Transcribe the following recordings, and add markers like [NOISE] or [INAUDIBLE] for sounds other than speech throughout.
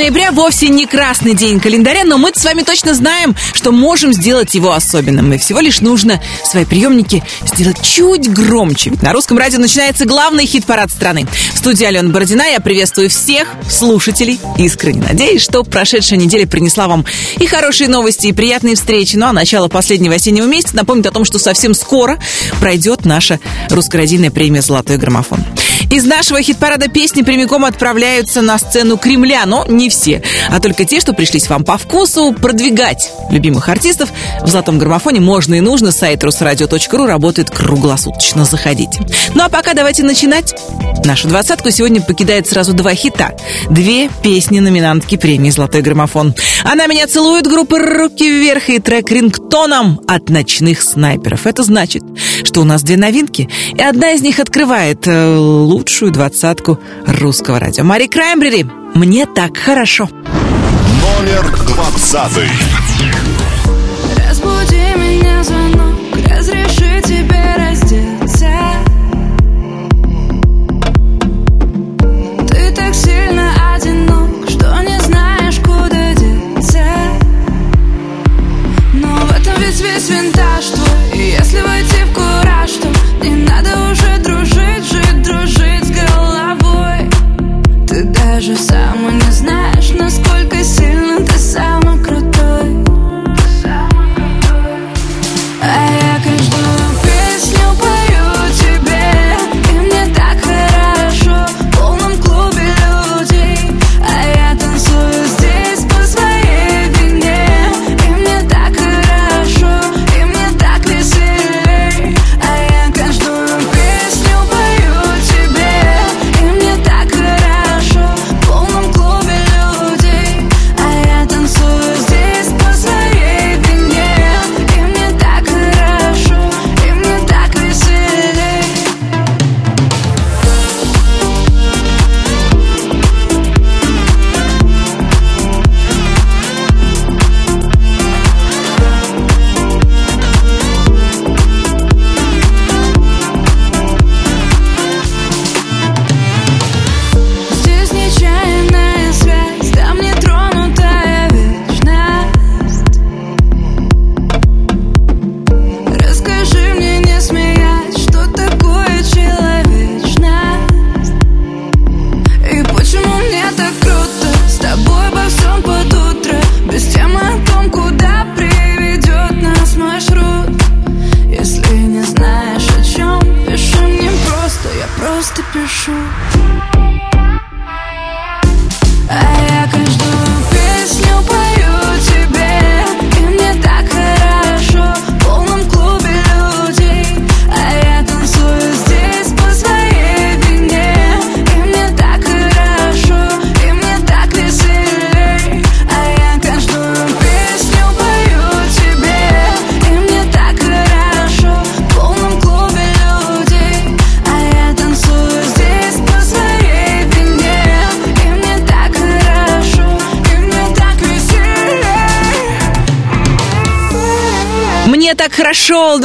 Disney вовсе не красный день календаря, но мы с вами точно знаем, что можем сделать его особенным. И всего лишь нужно свои приемники сделать чуть громче. На русском радио начинается главный хит-парад страны. В студии Алена Бородина я приветствую всех слушателей. Искренне надеюсь, что прошедшая неделя принесла вам и хорошие новости, и приятные встречи. Ну а начало последнего осеннего месяца напомнит о том, что совсем скоро пройдет наша русскородийная премия «Золотой граммофон». Из нашего хит-парада песни прямиком отправляются на сцену Кремля, но не все, а только те, что пришлись вам по вкусу. Продвигать любимых артистов в «Золотом граммофоне» можно и нужно. Сайт русрадио.ру работает круглосуточно. Заходите. Ну а пока давайте начинать. Нашу двадцатку сегодня покидает сразу два хита. Две песни-номинантки премии «Золотой граммофон». «Она меня целует» группы «Руки вверх» и трек «Рингтоном» от «Ночных снайперов». Это значит, что у нас две новинки, и одна из них открывает э, лучшую двадцатку русского радио. Мари Краймбрери «Мне так хорошо». Номер двадцатый. Разбуди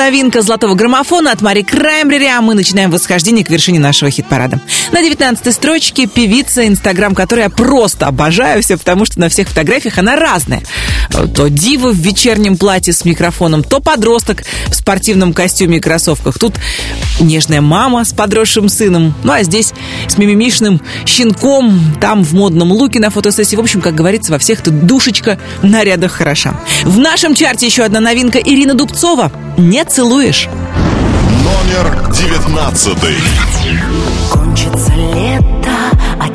новинка золотого граммофона от Мари Краймбрери, а мы начинаем восхождение к вершине нашего хит-парада. На 19 строчке певица, инстаграм которой я просто обожаю все, потому что на всех фотографиях она разная. То дива в вечернем платье с микрофоном, то подросток в спортивном костюме и кроссовках. Тут нежная мама с подросшим сыном, ну а здесь с мимимишным щенком, там в модном луке на фотосессии. В общем, как говорится, во всех тут душечка нарядах хороша. В нашем чарте еще одна новинка Ирина Дубцова «Не целуешь». Номер девятнадцатый. Кончится лето, а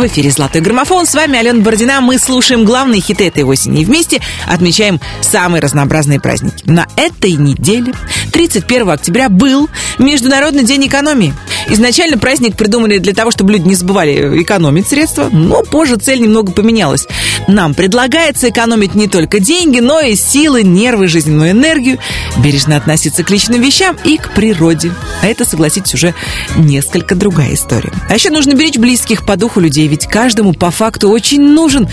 В эфире «Золотой граммофон». С вами Алена Бородина. Мы слушаем главные хиты этой осени и вместе отмечаем самые разнообразные праздники. На этой неделе, 31 октября, был Международный день экономии. Изначально праздник придумали для того, чтобы люди не забывали экономить средства, но позже цель немного поменялась. Нам предлагается экономить не только деньги, но и силы, нервы, жизненную энергию, бережно относиться к личным вещам и к природе. А это, согласитесь, уже несколько другая история. А еще нужно беречь близких по духу людей, ведь каждому по факту очень нужен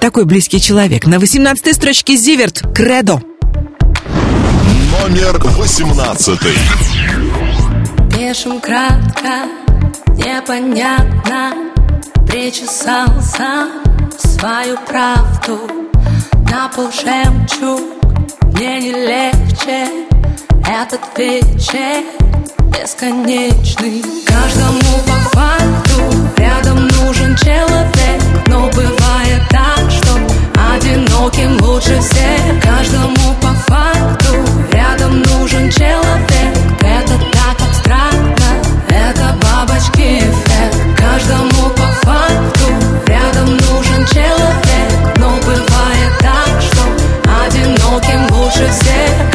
такой близкий человек. На 18-й строчке Зиверт «Кредо». Номер 18. Пишем кратко, непонятно Причесал сам свою правду. На пол жемчуг, мне не легче Этот вечер бесконечный. Каждому по факту рядом нужен человек Но бывает так, что одиноким лучше всех. Каждому по факту рядом нужен человек одиноким лучше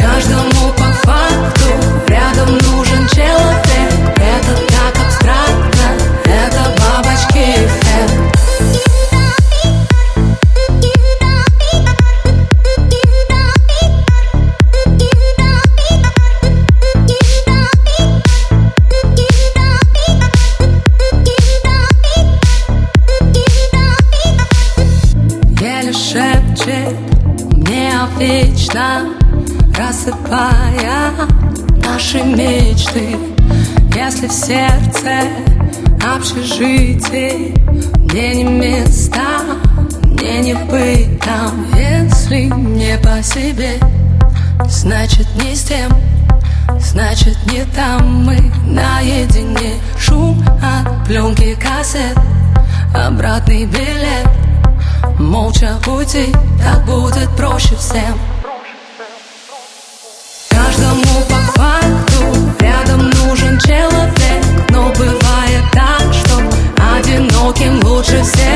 рассыпая наши мечты. Если в сердце общежитие, мне не места, мне не быть там. Если не по себе, значит не с тем, значит не там мы наедине. Шум от пленки кассет, обратный билет. Молча уйти, так будет проще всем факту. Рядом нужен человек Но бывает так, что одиноким лучше всех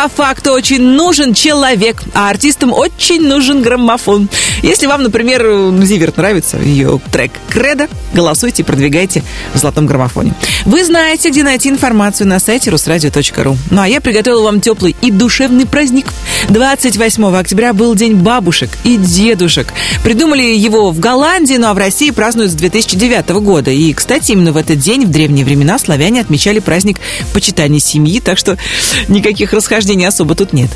по факту очень нужен человек, а артистам очень нужен граммофон. Если вам, например, Зиверт нравится, ее трек «Кредо», голосуйте и продвигайте в золотом граммофоне. Вы знаете, где найти информацию на сайте русрадио.ру. Ну а я приготовила вам теплый и душевный праздник. 28 октября был День бабушек и дедушек. Придумали его в Голландии, ну а в России празднуют с 2009 года. И, кстати, именно в этот день, в древние времена, славяне отмечали праздник почитания семьи, так что никаких расхождений особо тут нет.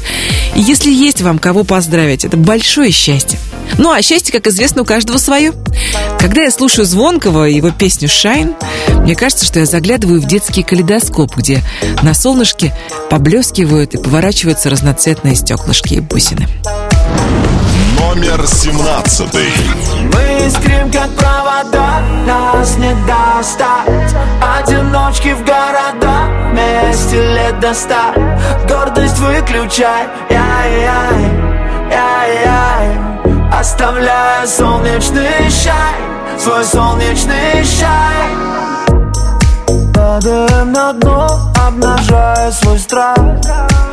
И если есть вам кого поздравить, это большое счастье. Ну а счастье, как известно, у каждого свое. Когда я слушаю Звонкого и его песню «Шайн», мне кажется, что я заглядываю в детский калейдоскоп, где на солнышке поблескивают и поворачиваются разноцветные стеклышки и бусины. Номер 17. Мы искрим, как провода, нас не достать Одиночки в города, вместе лет до ста. Гордость выключай, яй-яй, яй-яй. Оставляя солнечный шай, свой солнечный шай. Падаем на дно, обнажая свой страх.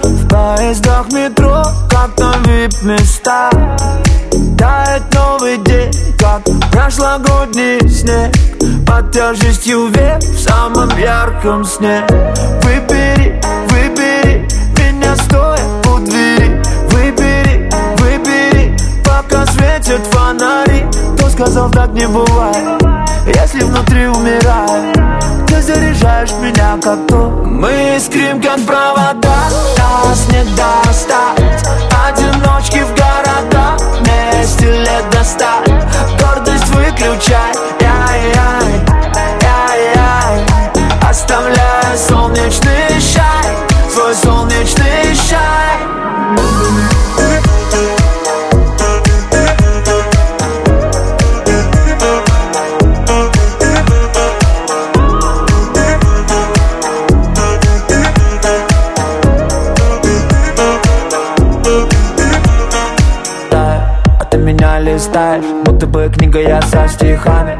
В поездах метро, как на вип-места Тает новый день, как прошлогодний снег. Под тяжестью век в самом ярком сне. Выбери, выбери меня стоя у двери. Выбери, выбери, пока светят фонари. Кто сказал так не бывает, если внутри умирает. Ты заряжаешь меня как то Мы искрим как провода, нас не достать старости лет до ста Гордость выключай. Яй яй яй яй Оставляя солнечный шай, Свой солнечный листаешь Будто бы книга я со стихами.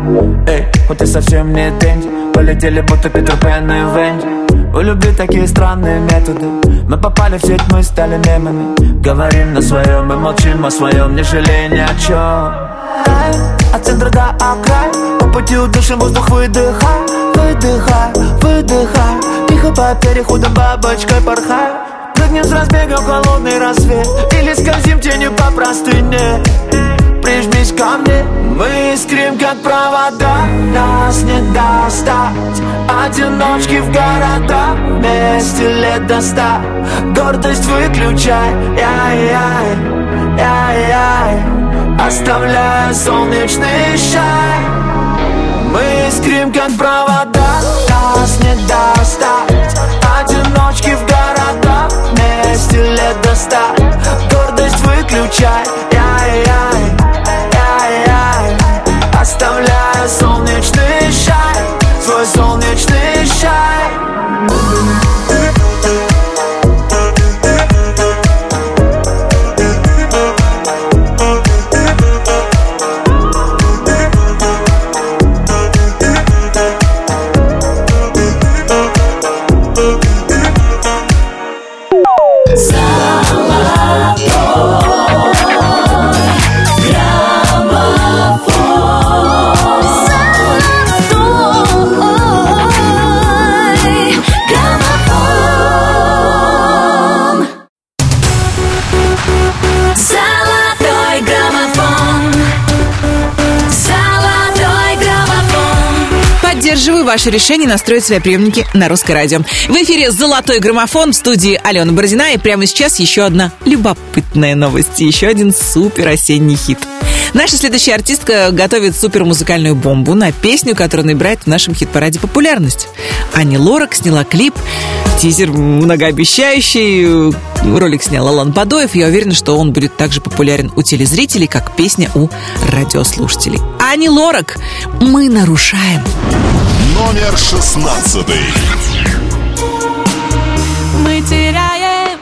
Эй, хоть ты совсем не Дэнди Полетели будто Питер Пен и Венди. У любви такие странные методы. Мы попали в сеть, мы стали мемами. Говорим на своем, мы молчим о своем Не жалея ни о чем от центра до окрай По пути удышим воздух, выдыхай Выдыхай, выдыхай. Тихо по переходам бабочкой порхай. Прыгнем с разбега в холодный рассвет Или скользим тенью по простыне Прижмись ко мне. Мы искрим, как провода Нас не достать. Одиночки в города Вместе лет до ста. Гордость выключай Яй-яй Яй-яй. Оставляя солнечный шай Мы искрим, как провода Нас не достать. Одиночки в города Вместе лет до ста. Гордость выключай Оставляя солнечный шай Свой солнечный шай ваше решение настроить свои приемники на русское радио. В эфире «Золотой граммофон» в студии Алена Бородина. И прямо сейчас еще одна любопытная новость. Еще один супер осенний хит. Наша следующая артистка готовит супер музыкальную бомбу на песню, которая набирает в нашем хит-параде популярность. Ани Лорак сняла клип, тизер многообещающий. Ролик снял Алан Бадоев. Я уверена, что он будет так же популярен у телезрителей, как песня у радиослушателей. Ани Лорак «Мы нарушаем». Номер шестнадцатый. Мы теряем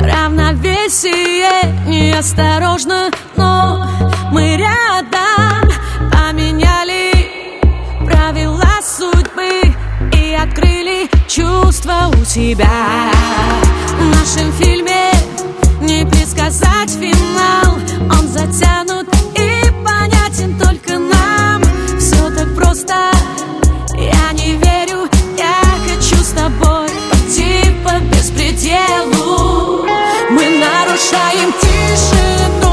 равновесие Неосторожно, но мы рядом. Поменяли правила судьбы И открыли чувства у тебя В нашем фильме не предсказать финал Он затянут и понятен только нам. Все так просто я не верю, я хочу с тобой пойти по беспределу. Мы нарушаем тишину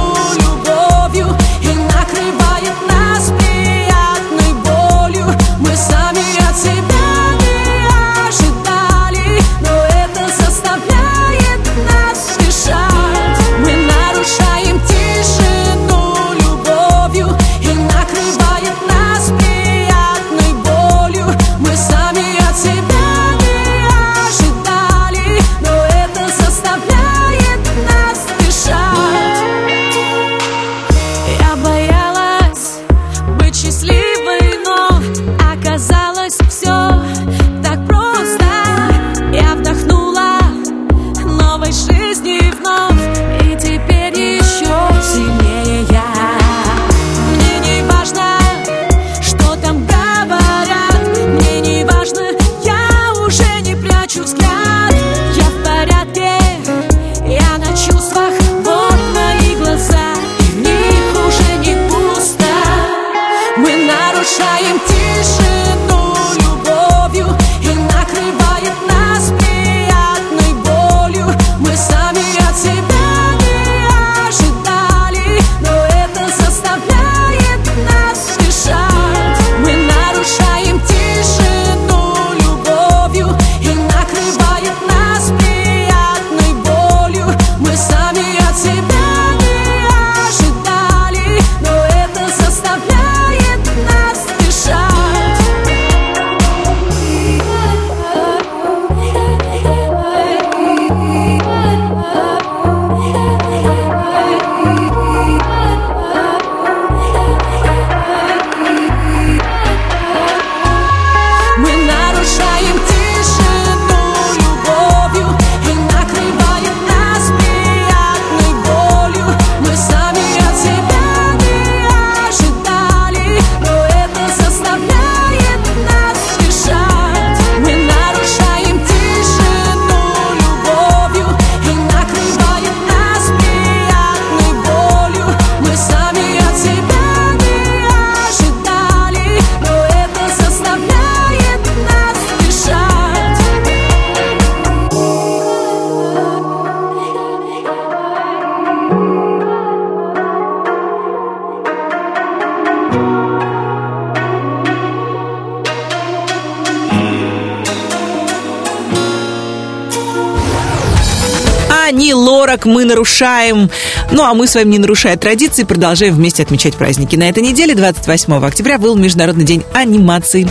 Мы нарушаем. Ну, а мы с вами, не нарушая традиции, продолжаем вместе отмечать праздники. На этой неделе, 28 октября, был Международный день анимации.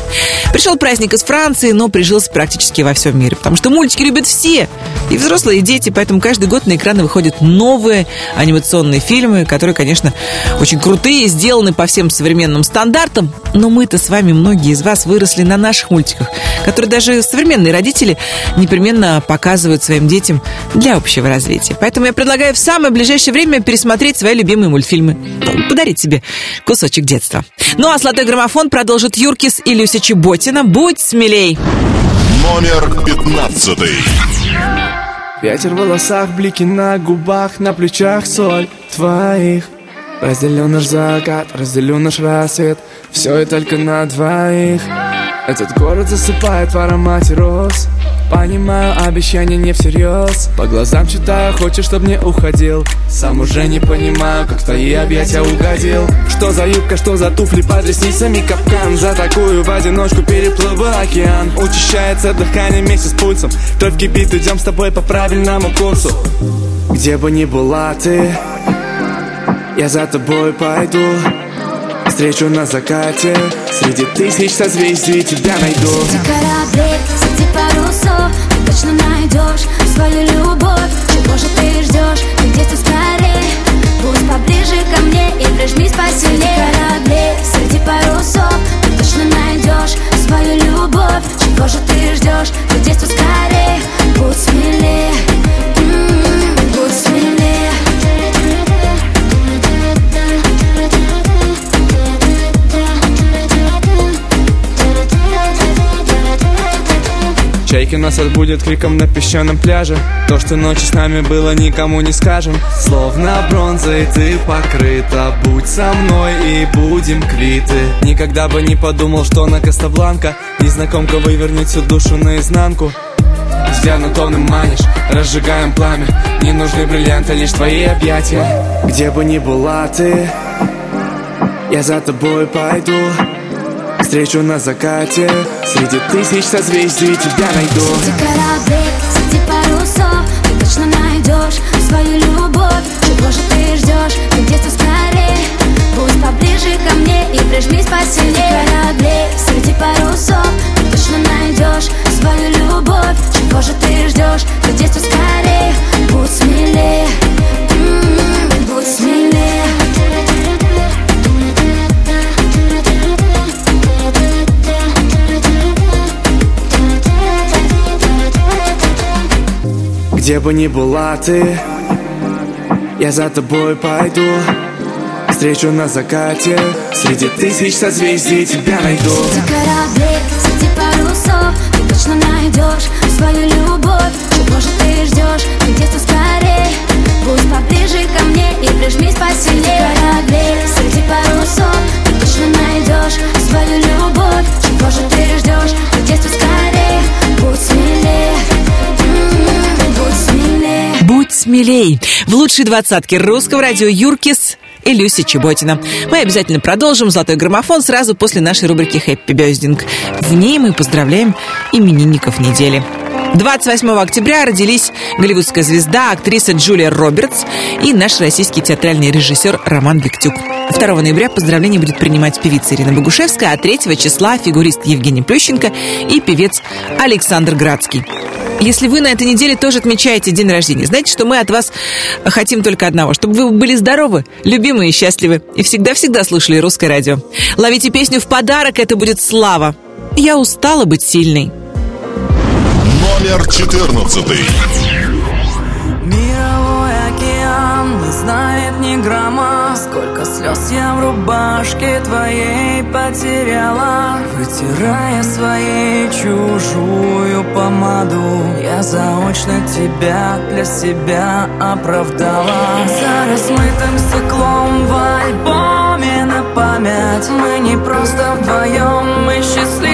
Пришел праздник из Франции, но прижился практически во всем мире, потому что мультики любят все, и взрослые, и дети, поэтому каждый год на экраны выходят новые анимационные фильмы, которые, конечно, очень крутые, сделаны по всем современным стандартам, но мы-то с вами, многие из вас, выросли на наших мультиках, которые даже современные родители непременно показывают своим детям для общего развития. Поэтому я предлагаю в самое ближайшее время пересмотреть свои любимые мультфильмы. Ну, Подарить себе кусочек детства. Ну а «Золотой граммофон» продолжит Юркис и Люся Чеботина. Будь смелей! Номер пятнадцатый. Ветер в волосах, блики на губах, на плечах соль твоих. Разделен наш закат, разделен наш рассвет Все и только на двоих. Этот город засыпает в аромате роз Понимаю, обещания не всерьез. По глазам читаю, хочешь, чтоб не уходил. Сам уже не понимаю, как в твои объятия угодил. Что за юбка, что за туфли под ресницами капкан. За такую в одиночку переплыву океан. Учащается дыхание вместе с пульсом. Кровь кипит, идем с тобой по правильному курсу. Где бы ни была ты Я за тобой пойду. Встречу на закате. Среди тысяч созвездий тебя найду. Среди кораблей, найдешь свою любовь Чего же ты ждешь? Ты где-то скорее Будь поближе ко мне и прижмись посильнее кораблей, среди парусов Ты точно найдешь свою любовь Чего же ты ждешь? Ты где-то скорее Будь смелее Чайки нас отбудет криком на песчаном пляже. То, что ночью с нами было, никому не скажем. Словно бронзой ты покрыта. Будь со мной и будем квиты. Никогда бы не подумал, что на Кастабланка Незнакомка вывернет всю душу наизнанку. Взглядом томным манишь, разжигаем пламя. Не нужны бриллианты, лишь твои объятия. Где бы ни была ты Я за тобой пойду Встречу на закате. Среди тысяч созвездий тебя найду. Среди кораблей, среди парусов Ты точно найдешь свою любовь. Чего же ты ждешь? Где-то скорее. Будь поближе ко мне и прижмись посильнее Где бы ни была ты Я за тобой пойду. Встречу на закате Среди тысяч созвездий тебя найду. Среди кораблей, среди парусов Ты точно найдешь свою любовь. Чего же ты ждешь? Ты где-то скорее. Будь поближе ко мне и прижмись посильнее. Среди кораблей, среди парусов Ты точно найдешь свою любовь. Чего же ты ждешь? Ты где-то скорее. Будь смелее смелей. В лучшей двадцатке русского радио Юркис и Люся Чеботина. Мы обязательно продолжим «Золотой граммофон» сразу после нашей рубрики «Хэппи Бёздинг». В ней мы поздравляем именинников недели. 28 октября родились голливудская звезда, актриса Джулия Робертс и наш российский театральный режиссер Роман Виктюк. 2 ноября поздравления будет принимать певица Ирина Богушевская, а 3 числа фигурист Евгений Плющенко и певец Александр Градский. Если вы на этой неделе тоже отмечаете день рождения, знаете, что мы от вас хотим только одного, чтобы вы были здоровы, любимы и счастливы, и всегда-всегда слушали русское радио. Ловите песню в подарок, это будет слава. Я устала быть сильной. Номер четырнадцатый. Мировой океан не знает ни грамма. Сколько слез я в рубашке твоей потеряла. Вытирая своей чужую помаду Я заочно тебя для себя оправдала. За размытым стеклом в альбоме на память Мы не просто вдвоем, мы счастливая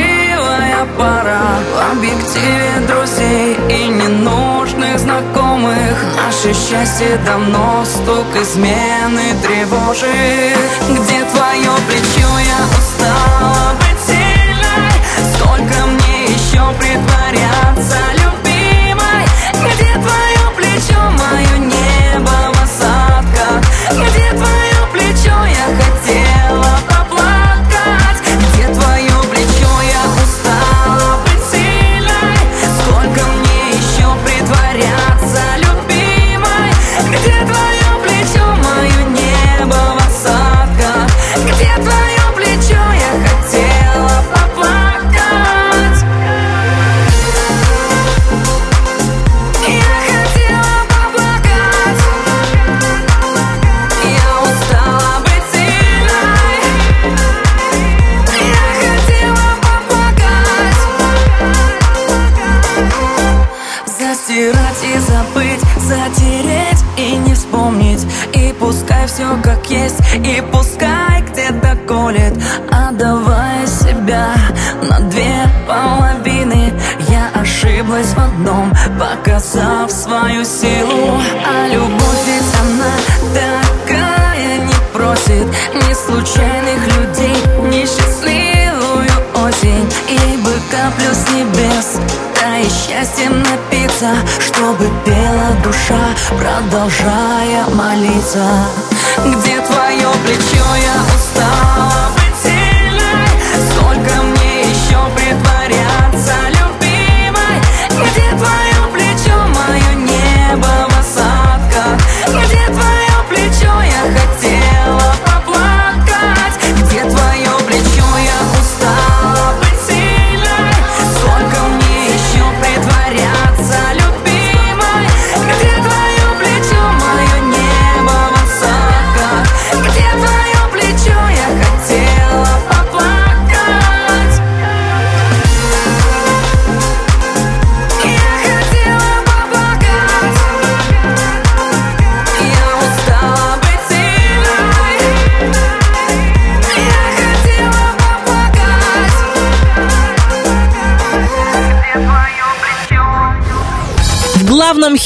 пара В объективе друзей и ненужных знакомых. Наше счастье давно стук измены тревожит. Где твое плечо, я устала быть сильной. Сколько мне еще притворяться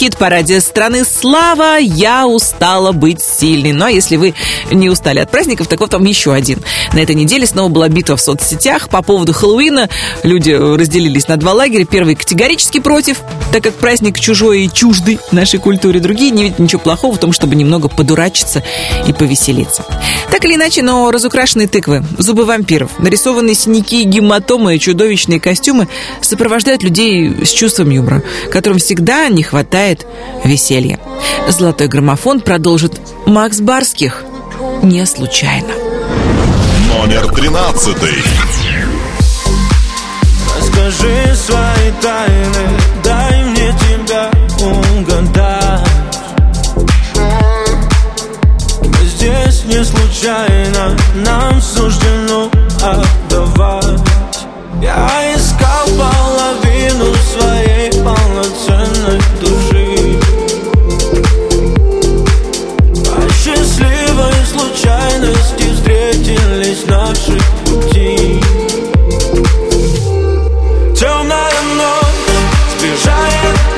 хит-параде страны «Слава» «Я устала быть сильной». Ну а если вы не устали от праздников, так вот там еще один. На этой неделе снова была битва в соцсетях по поводу Хэллоуина. Люди разделились на два лагеря. Первый категорически против, так как праздник чужой и чуждый нашей культуре. Другие не видят ничего плохого в том, чтобы немного подурачиться и повеселиться. Так или иначе, но разукрашенные тыквы, зубы вампиров, нарисованные синяки, гематомы и чудовищные костюмы сопровождают людей с чувством юмора, которым всегда не хватает веселья. Золотой граммофон продолжит Макс Барских. Не случайно. Номер тринадцатый. Расскажи свои тайны, дай мне тебя угадать Мы здесь не случайно, нам суждено отдавать Я искал половину случайности встретились наши пути. Темная ночь сближает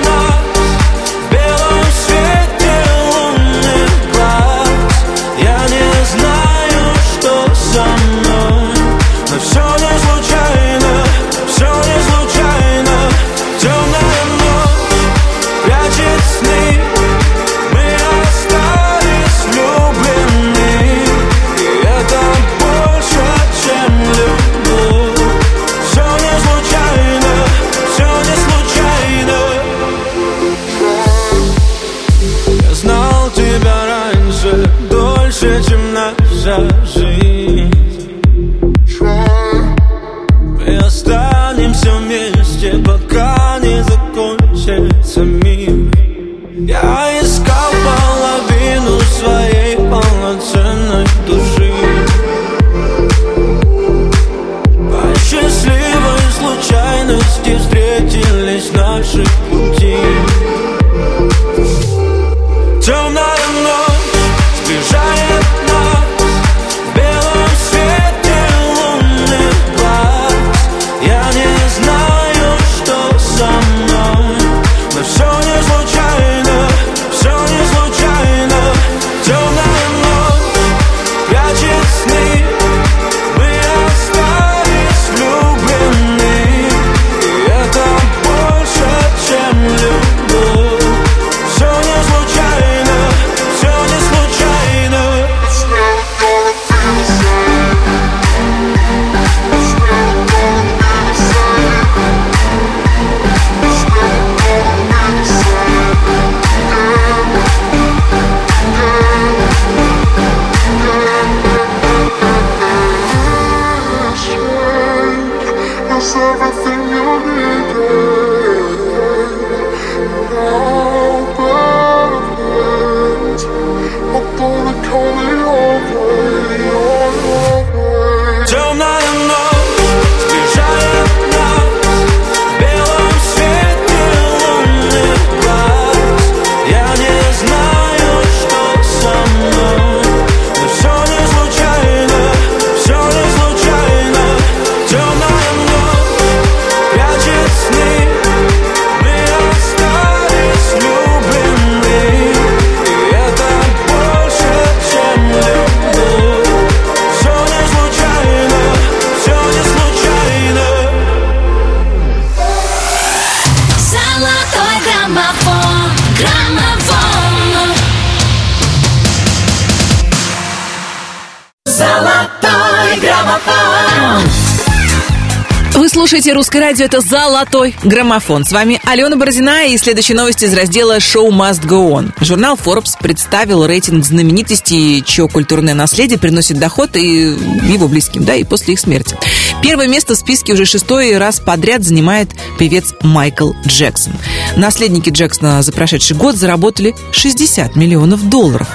слушаете «Русское радио». Это «Золотой граммофон». С вами Алена Бородина и следующие новости из раздела «Show must go on». Журнал Forbes представил рейтинг знаменитостей, чье культурное наследие приносит доход и его близким, да, и после их смерти. Первое место в списке уже шестой раз подряд занимает певец Майкл Джексон. Наследники Джексона за прошедший год заработали 60 миллионов долларов.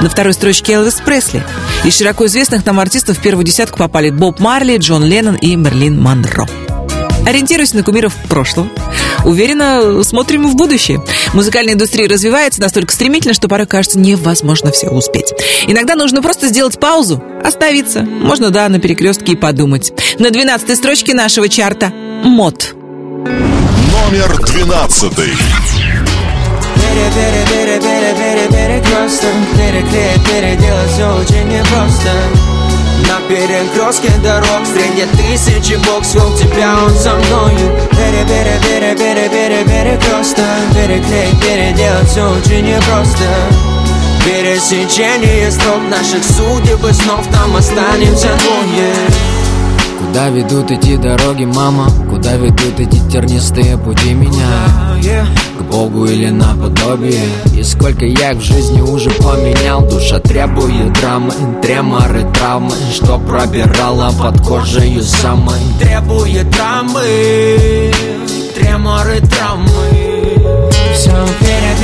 На второй строчке Элвис Пресли. Из широко известных нам артистов в первую десятку попали Боб Марли, Джон Леннон и Мерлин Монро. Ориентируясь на кумиров прошлого, уверенно смотрим в будущее. Музыкальная индустрия развивается настолько стремительно, что порой кажется невозможно все успеть. Иногда нужно просто сделать паузу, остановиться. Можно, да, на перекрестке и подумать. На 12 строчке нашего чарта «Мод». Номер двенадцатый. Пере, пере, пере, пере, пере, перекресток Переклеить, переделать все очень непросто На перекрестке дорог Среди тысячи бог свел тебя он со мною Пере, пере, пере, пере, пере, перекресток Переклеить, переделать все очень непросто. Пересечение строк наших судеб и снов Там останемся двое Куда ведут эти дороги, мама? Куда ведут эти тернистые пути меня? К Богу или наподобие? И сколько я их в жизни уже поменял? Душа требует драмы, треморы, травмы. Что пробирала под кожей самой? Требует травмы Треморы, травмы. Все пере,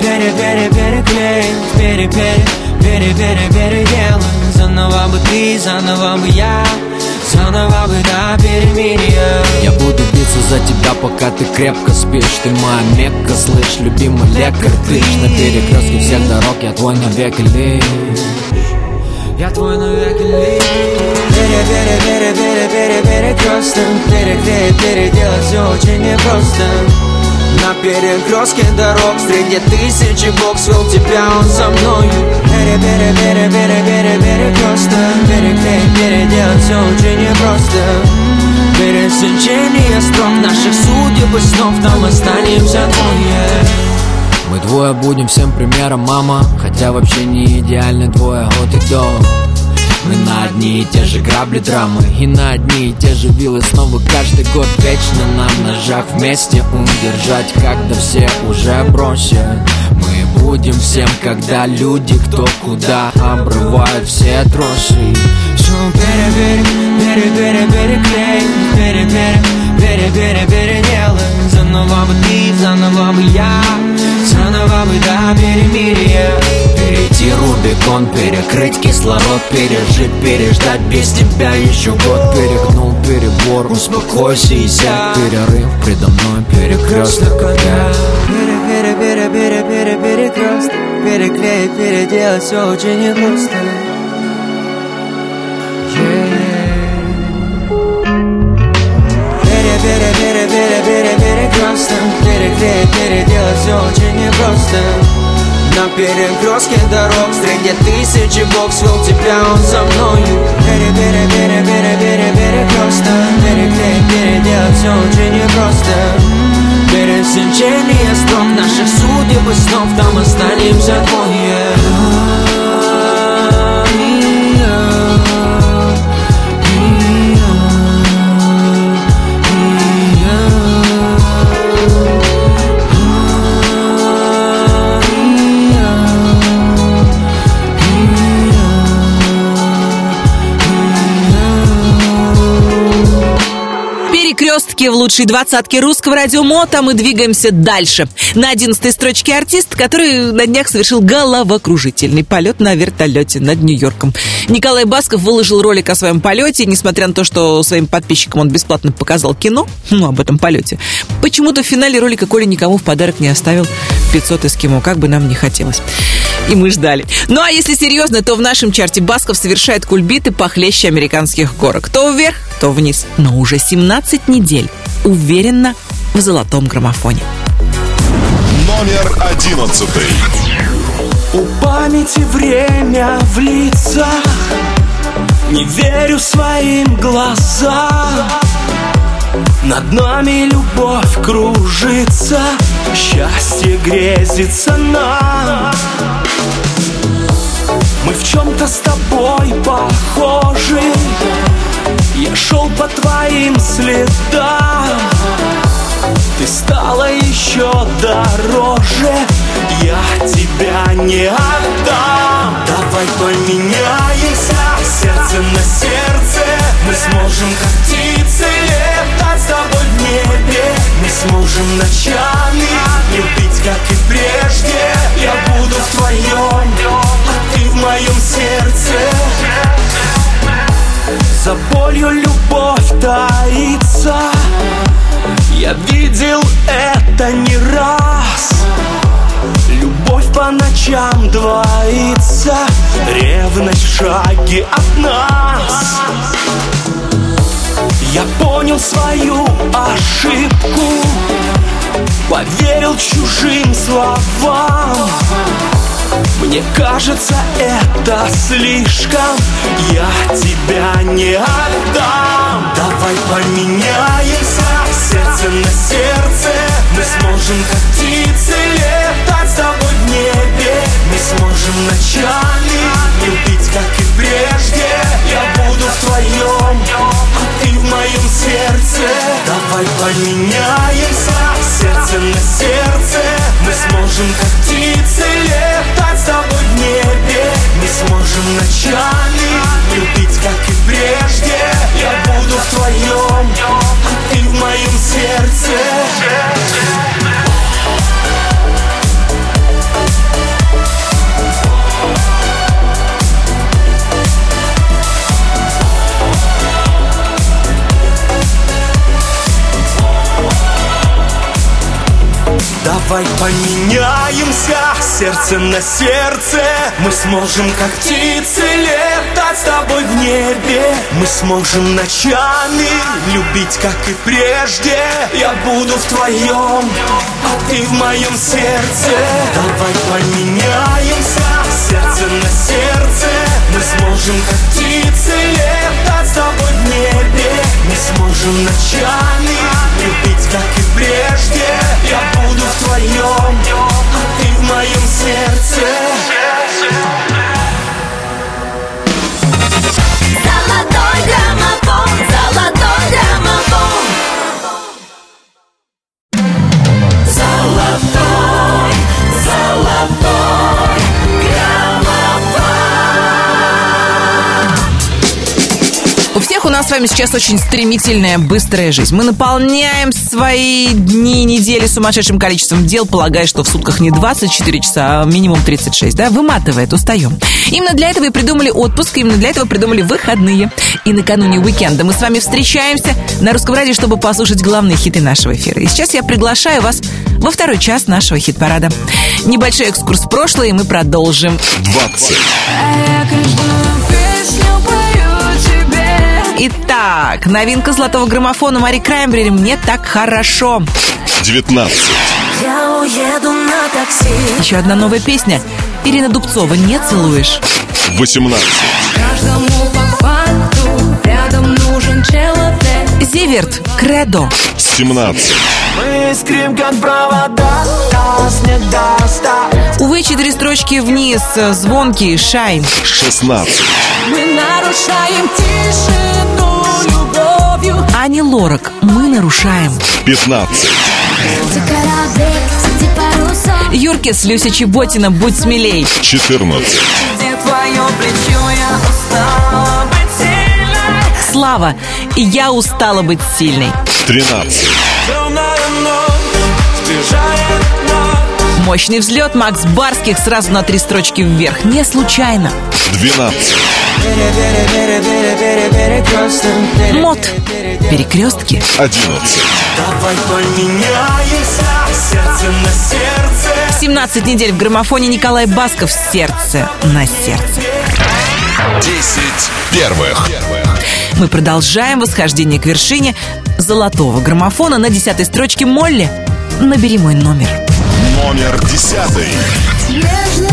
пере, пере, пере, переклеить Пере, пере, пере, пере, переделать Заново бы ты, заново бы я Заново бы до перемирия Я буду биться за тебя, пока ты крепко спишь. Ты моя мекка, слышь, любимый лекарь. Ты ж на перекрестке всех дорог, я твой навеки лишь. Я твой навеки лишь. Пере, пере, пере, пере, пере, перекресток. Переклеить, переделать все очень непросто На перекрестке дорог Среди тысячи бог свел тебя он со мною Пере, пере, пере, пере, пере, перекресток Переклеить, переделать все очень непросто Пересечение строк наших судеб и снов Там останемся двое. Мы двое будем всем примером, мама. Хотя вообще не идеальны двое от и до Мы на одни и те же грабли драмы И на одни и те же вилы снова каждый год Вечно нам ножах вместе удержать Когда все уже бросят Мы будем всем, когда люди кто куда Обрывают все тросы. Все пере, пере, пере, пере, переклей Пере, пере, пере, пере, переделай Заново бы ты, заново бы я Заново бы до перемирия Перейти Рубикон, перекрыть кислород Пережить, переждать. Без тебя еще год. Перегнул перебор, успокойся и сядь. Перерыв предо мной, перекресток опять Пере, пере, пере, пере, пере, перекресток. Переклеить, переделать все очень непросто. Пере, пере, пере, пере, пере, перекресток Переклеить, переделать все очень непросто. На перекрестке дорог Среди тысячи бог свел тебя он со мною Пере, пере, пере, пере, пере, перекресток Переклеить, переделать все очень непросто. Пересечение строк наших судеб и снов Там останемся двое Перекрестки в лучшей двадцатке русского радиомота мы двигаемся дальше. На одиннадцатой строчке артист, который на днях совершил головокружительный полет на вертолете над Нью-Йорком. Николай Басков выложил ролик о своем полете, несмотря на то, что своим подписчикам он бесплатно показал кино, ну, об этом полете. Почему-то в финале ролика Коля никому в подарок не оставил 500 эскимо, как бы нам не хотелось. И мы ждали. Ну а если серьезно, то в нашем чарте Басков совершает кульбиты похлеще американских горок. То вверх, то вниз. Но уже 17 недель уверенно в золотом граммофоне. Номер одиннадцатый. У памяти время в лицах Не верю своим глазам Над нами любовь кружится Счастье грезится нам Мы в чем-то с тобой похожи Я шел по твоим следам. Ты стала еще дороже. Я тебя не отдам. Давай поменяемся. Сердце на сердце. Мы сможем как птицы Летать с тобой в небе. Мы сможем ночами Ревность в шаге от нас. Я понял свою ошибку Поверил чужим словам. Мне кажется, это слишком. Я тебя не отдам. Давай поменяемся. Сердце на сердце. Мы сможем как птицы Летать с тобой в небе. Мы сможем ночами как и прежде Я буду в твоем А ты в моем сердце. Давай поменяемся Сердце на сердце. Мы сможем как птицы Летать с тобой в небе. Мы сможем ночами Любить как и прежде. Я буду в твоем А ты в моем сердце Давай поменяемся сердце на сердце. Мы сможем как птицы летать с тобой в небе. Мы сможем ночами любить как и прежде. Я буду в твоем, а ты в моем сердце. Давай поменяемся сердце на сердце. Мы сможем как птицы летать с тобой в небе. Мы сможем ночами любить как и прежде буду в твоем, а ты в моем сердце Золотой граммофон, золотой граммофон. У нас с вами сейчас очень стремительная, быстрая жизнь. Мы наполняем свои дни, недели сумасшедшим количеством дел, полагая, что в сутках не 24 часа, а минимум 36, да? Выматывает, устаем. Именно для этого и придумали отпуск, именно для этого придумали выходные. И накануне уикенда мы с вами встречаемся на Русском радио, чтобы послушать главные хиты нашего эфира. И сейчас я приглашаю вас во второй час нашего хит-парада. Небольшой экскурс в прошлое, и мы продолжим. 20, А я каждую песню пою тебе Итак, новинка золотого граммофона Мари Краймбрери «Мне так хорошо». 19, Я уеду на такси. Еще одна новая песня. Ирина Дубцова «Не целуешь». 18, Каждому по факту Рядом нужен человек Зиверт «Кредо». 17, Мы искрим, как провода. Нас не достать Увы, четыре строчки вниз, звонкий, шай. 16, Мы нарушаем тишину любовью. Ани Лорак. «Мы нарушаем». 15, Юркис, Люся Чеботина «Будь смелей». 14, Где твое плечо, я устала быть сильной. Слава. «И я устала быть сильной». 13, Мощный взлет Макс Барских сразу на три строчки вверх. Не случайно. 12, Мод. Перекрестки. 11, Давай поменяемся сердце на сердце 17 недель в граммофоне Николай Басков «Сердце на сердце». 10 первых. Мы продолжаем восхождение к вершине золотого граммофона на десятой строчке Молли. Набери мой номер. Номер 10,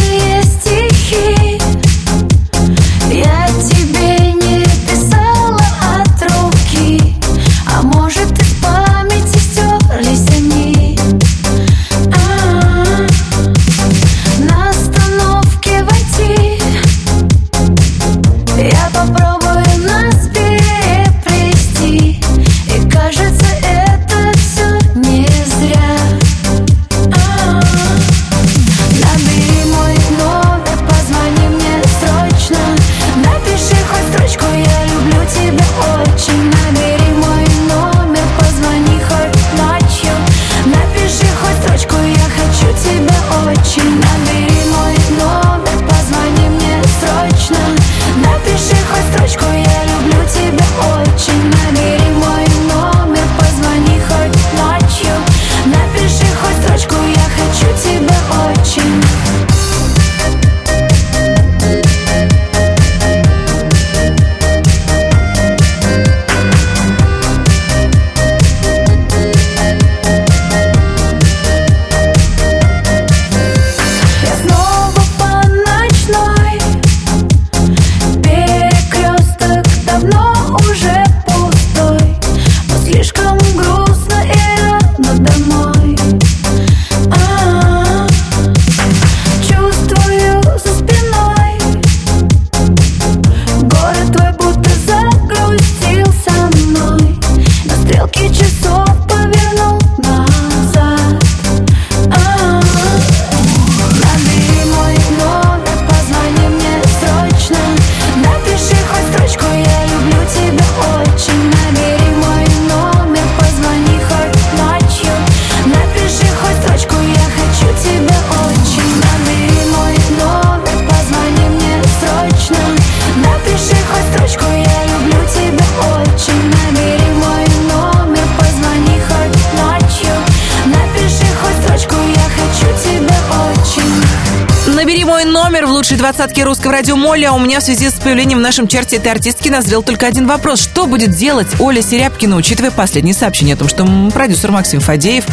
двадцатки русского радио Молли, а у меня в связи с появлением в нашем чарте этой артистки назрел только один вопрос. Что будет делать Оля Серябкина, учитывая последнее сообщение о том, что продюсер Максим Фадеев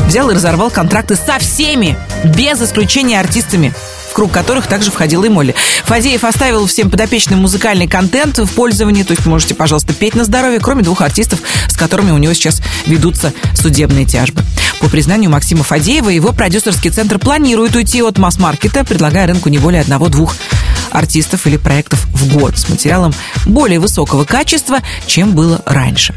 взял и разорвал контракты со всеми, без исключения артистами, в круг которых также входила и Молли. Фадеев оставил всем подопечным музыкальный контент в пользовании, то есть можете, пожалуйста, петь на здоровье, кроме двух артистов, с которыми у него сейчас ведутся судебные тяжбы. По признанию Максима Фадеева, его продюсерский центр планирует уйти от масс-маркета, предлагая рынку не более одного-двух артистов или проектов в год с материалом более высокого качества, чем было раньше.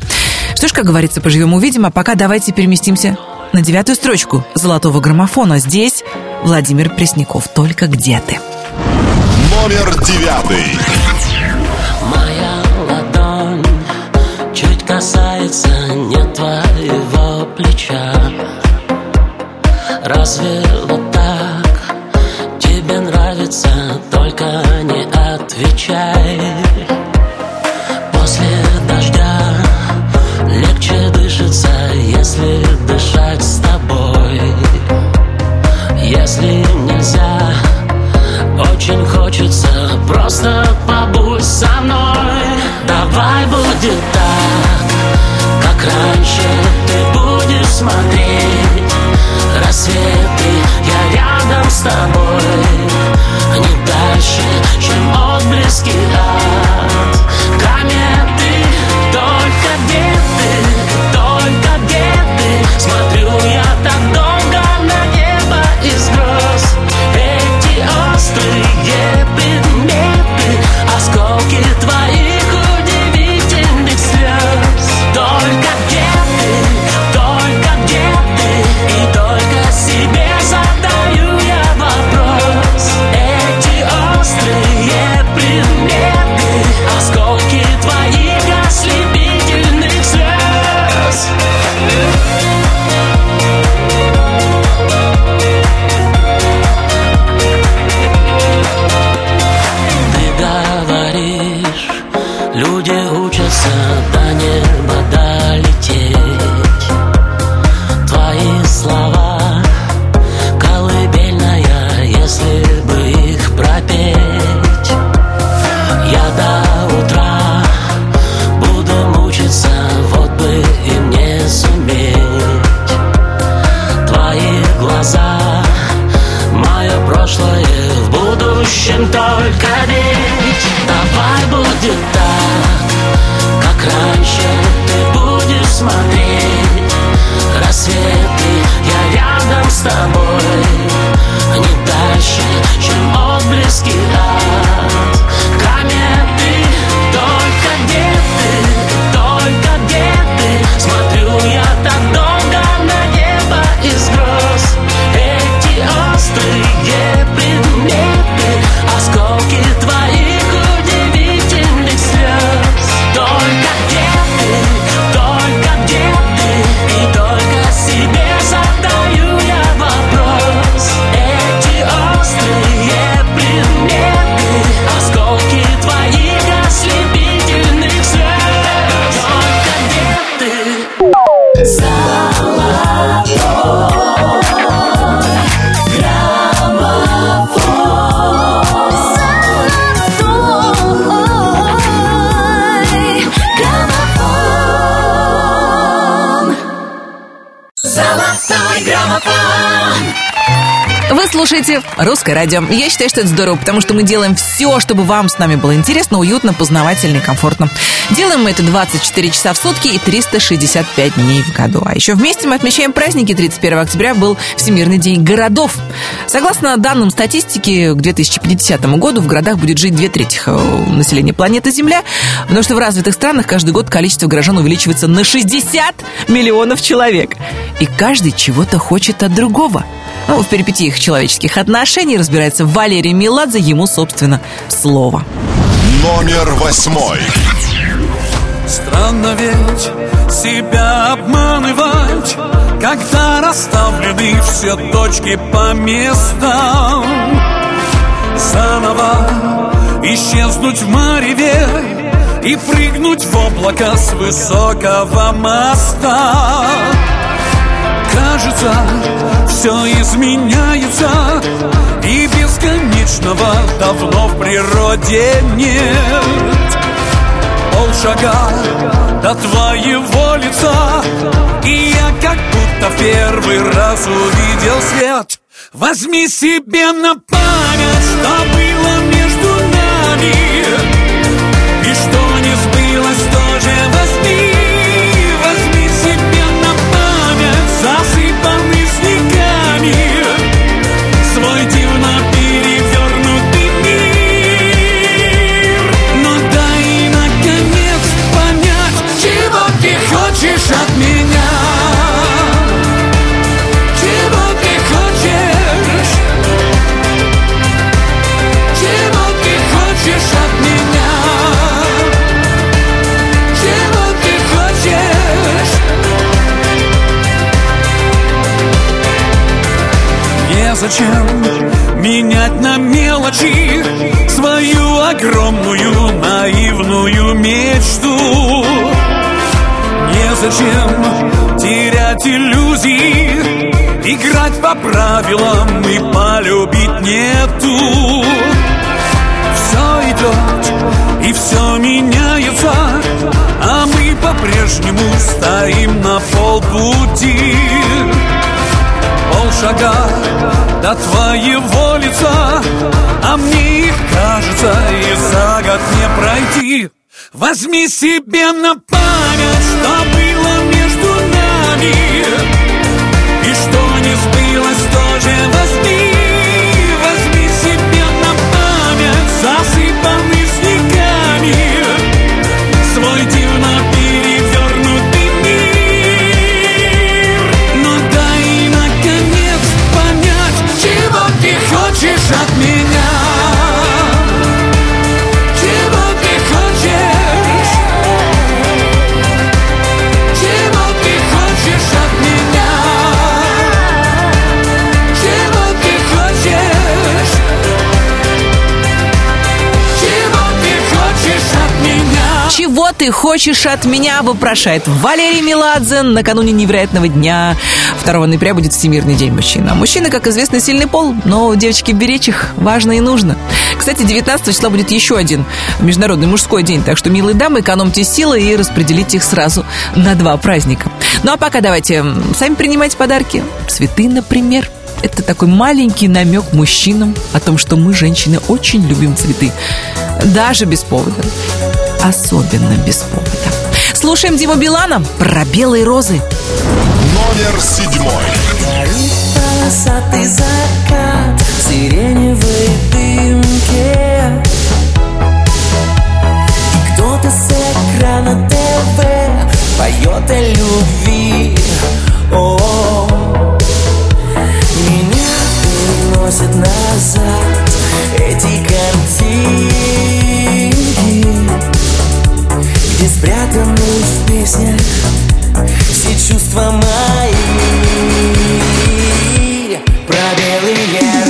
Что ж, как говорится, поживем увидим, а пока давайте переместимся на девятую строчку золотого граммофона. Здесь Владимир Пресняков. Только где ты? Номер девятый. Моя ладонь чуть касается не твоего плеча Разве вот так? Тебе нравится, только не отвечай. После дождя легче дышится, если дышать с тобой. Если нельзя, очень хочется Просто побудь со мной. Давай будет так Как раньше ты будешь смотреть Рассветы, я рядом с тобой. Не дальше, чем отблески от кометы слушаете «Русское радио». Я считаю, что это здорово, потому что мы делаем все, чтобы вам с нами было интересно, уютно, познавательно и комфортно. Делаем мы это 24 часа в сутки и 365 дней в году. А еще вместе мы отмечаем праздники. 31 октября был Всемирный день городов. Согласно данным статистики, к 2050 году в городах будет жить две трети э, населения планеты Земля, потому что в развитых странах каждый год количество горожан увеличивается на 60 миллионов человек. И каждый чего-то хочет от другого. Ну, в перипетиях человеческих отношений разбирается Валерий Меладзе, ему, собственно, слово. Номер восьмой. Странно ведь себя обманывать, когда расставлены все точки по местам. Заново исчезнуть в мареве и прыгнуть в облако с высокого моста. Кажется, все изменяется И бесконечного давно в природе нет. Полшага до твоего лица И я как будто в первый раз увидел свет. Возьми себе на память, что было между нами Незачем менять на мелочи Свою огромную наивную мечту. Незачем терять иллюзии Играть по правилам и полюбить нету Все идет и все меняется А мы по-прежнему стоим на полпути Полшага до твоего лица А мне их кажется и за год не пройти. Возьми себе на память, что было между нами И что не сбылось, тоже возьми. Возьми себе на память, засыпанный снегами хочешь от Чего ты хочешь от меня, вопрошает Валерий Меладзе накануне невероятного дня. 2 ноября будет Всемирный день мужчин. А мужчины, как известно, сильный пол, но девочки беречь их важно и нужно. Кстати, 19 числа будет еще один Международный мужской день, так что, милые дамы, экономьте силы и распределите их сразу на два праздника. Ну а пока давайте сами принимайте подарки. Цветы, например. Это такой маленький намек мужчинам о том, что мы, женщины, очень любим цветы. Даже без повода. Особенно без повода. Слушаем Диму Билана про белые розы. Номер седьмой. Полосатый закат в сиреневой дымке И кто-то с экрана ТВ поет о любви О, меня переносят назад эти картинки спрятаны в песнях все чувства мои. Про белые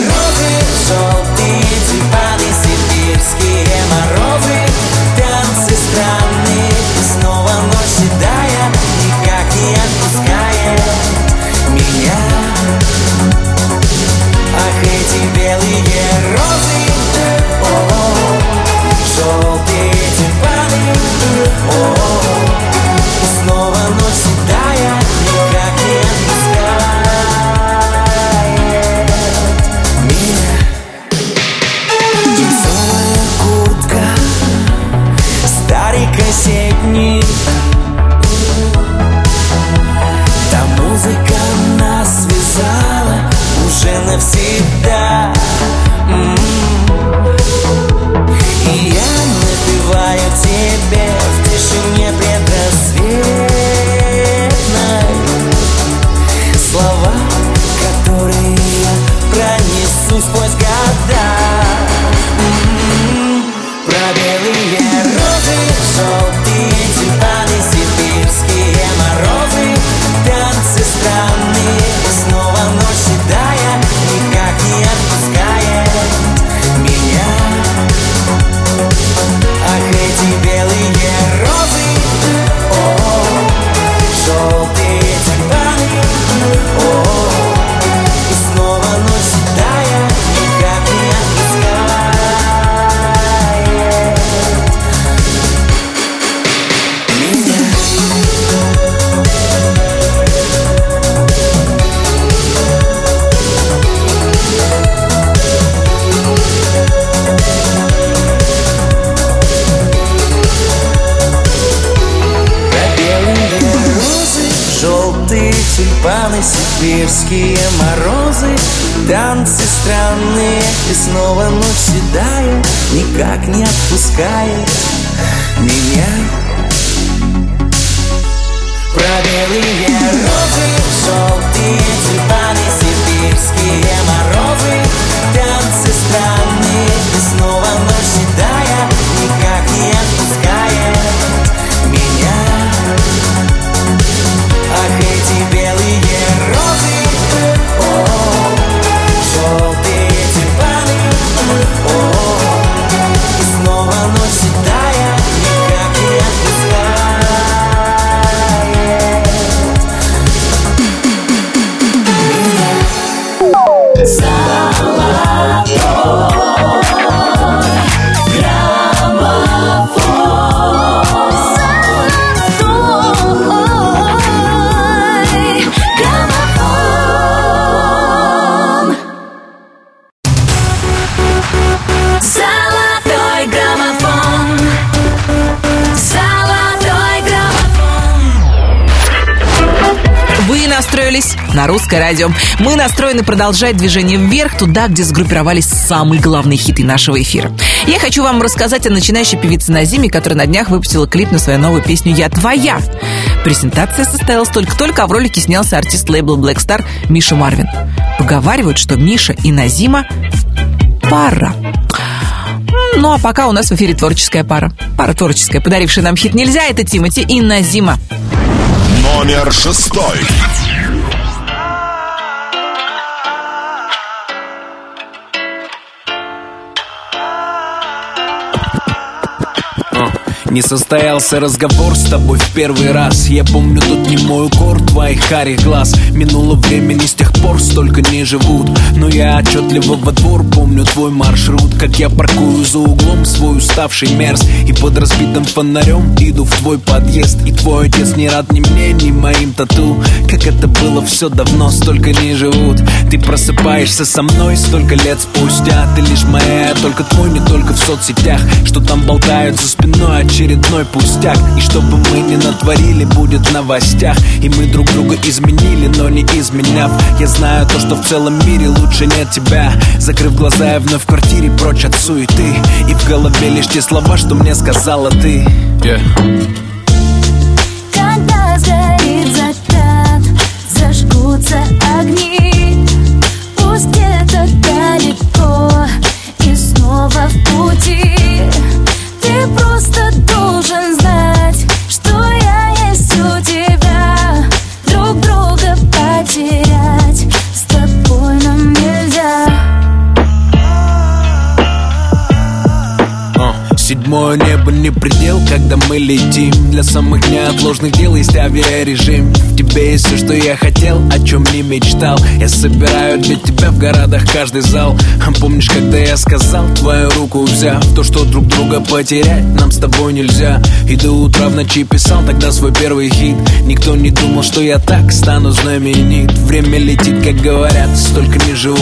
отпускает меня на русское радио. Мы настроены продолжать движение вверх, туда, где сгруппировались самые главные хиты нашего эфира. Я хочу вам рассказать о начинающей певице Назиме, которая на днях выпустила клип на свою новую песню «Я твоя». Презентация состоялась только-только, а в ролике снялся артист лейбла Black Star Миша Марвин. Поговаривают, что Миша и Назима пара. Ну а пока у нас в эфире творческая пара. Пара творческая, подарившая нам хит «Нельзя» — это Тимати и Назима. Номер шестой. Не состоялся разговор с тобой в первый раз. Я помню тот не мой укор твоих карих глаз. Минуло времени с тех пор столько не живут Но я отчетливо во двор помню твой маршрут Как я паркую за углом свой уставший мерз И под разбитым фонарем иду в твой подъезд И твой отец не рад ни мне, ни моим тату. Как это было все давно, столько не живут. Ты просыпаешься со мной столько лет спустя Ты лишь моя, только твой, не только в соцсетях. Что там болтают за спиной очередной пустяк. И что бы мы ни натворили, будет в новостях. И мы друг друга изменили, но не изменяв Я знаю то, что в целом мире лучше нет тебя. Закрыв глаза, я вновь в квартире прочь от суеты. И в голове лишь те слова, что мне сказала ты. Yeah. Когда сгорит закат, зажгутся огни. Пусть не предел, когда мы летим. Для самых неотложных дел есть авиарежим. В тебе есть все, что я хотел, о чем не мечтал. Я собираю для тебя в городах каждый зал. Помнишь, когда я сказал, твою руку взяв? То, что друг друга потерять нам с тобой нельзя. И до утра в ночи писал тогда свой первый хит. Никто не думал, что я так стану знаменит. Время летит, как говорят, столько не живут.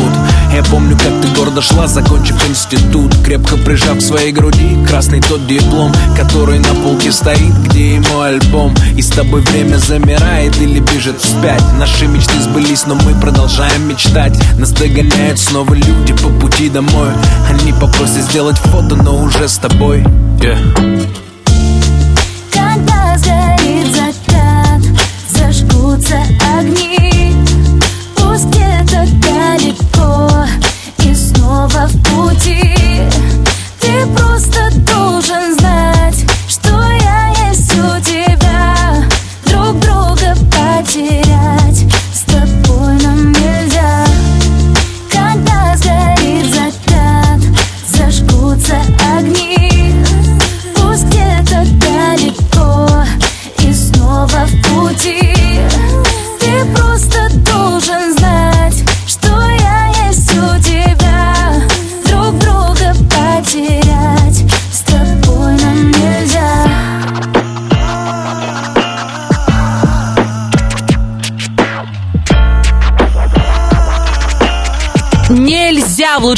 Я помню, как ты гордо шла, закончив институт. Крепко прижав к своей груди красный тот диплом Который на полке стоит, где и мой альбом. И с тобой время замирает или бежит вспять. Наши мечты сбылись, но мы продолжаем мечтать. Нас догоняют снова люди по пути домой. Они попросят сделать фото, но уже с тобой. Yeah. Когда сгорит закат, зажгутся огни. Пусть где-то далеко и снова в пути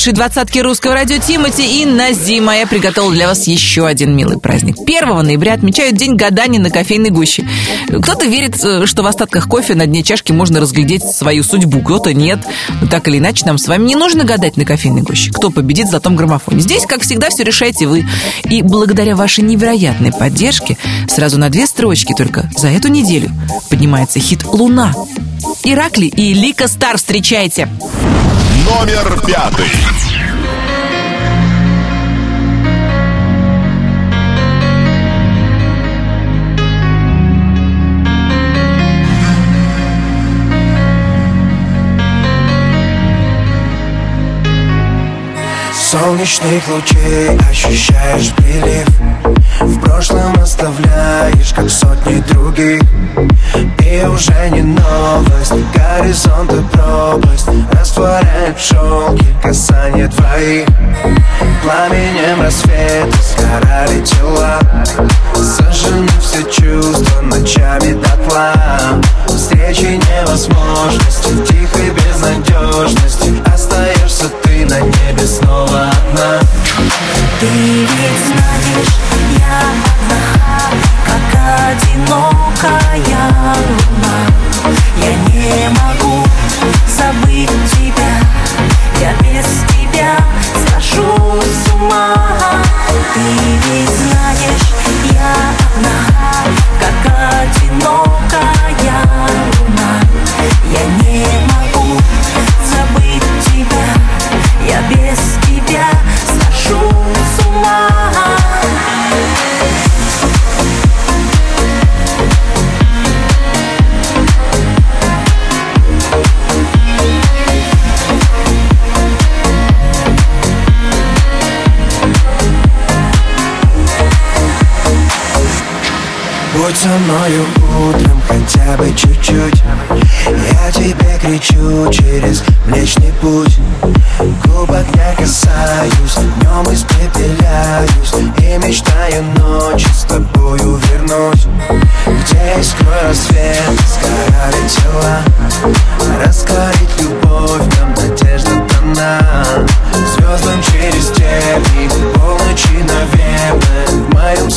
лучшей двадцатке русского радио Тимати и Назима. Я приготовила для вас еще один милый праздник. 1 ноября отмечают День гадания на кофейной гуще. Кто-то верит, э, что в остатках кофе на дне чашки можно разглядеть свою судьбу, кто-то нет. Но так или иначе, нам с вами не нужно гадать на кофейной гуще. Кто победит в золотом граммофоне? Здесь, как всегда, все решаете вы. И благодаря вашей невероятной поддержке сразу на две строчки только за эту неделю поднимается хит «Луна». Иракли и Лика Стар встречайте. Номер пятый. Солнечных лучей ощущаешь прилив. В прошлом оставляешь, как сотни других. И уже не новость, горизонт и пропасть. Растворяет в шелке касание твоих. Пламенем рассвета сгорали тела. Сожжены все чувства ночами дотла. Встречи невозможности, тихой безнадежности Остаешься ты на небе снова одна Ты ведь знаешь, я одна, как одинокая луна. Я не могу забыть тебя, я без тебя схожу с ума. Ты ведь знаешь, я со мною утром хотя бы чуть-чуть. Я тебе кричу через Млечный путь. Губ огня касаюсь, днем испепеляюсь. И мечтаю ночью с тобою вернуть. Где искрой рассвет сгорали тела Раскорить любовь, нам надежда дана. Звездам через тернии, полночи, наверное В моем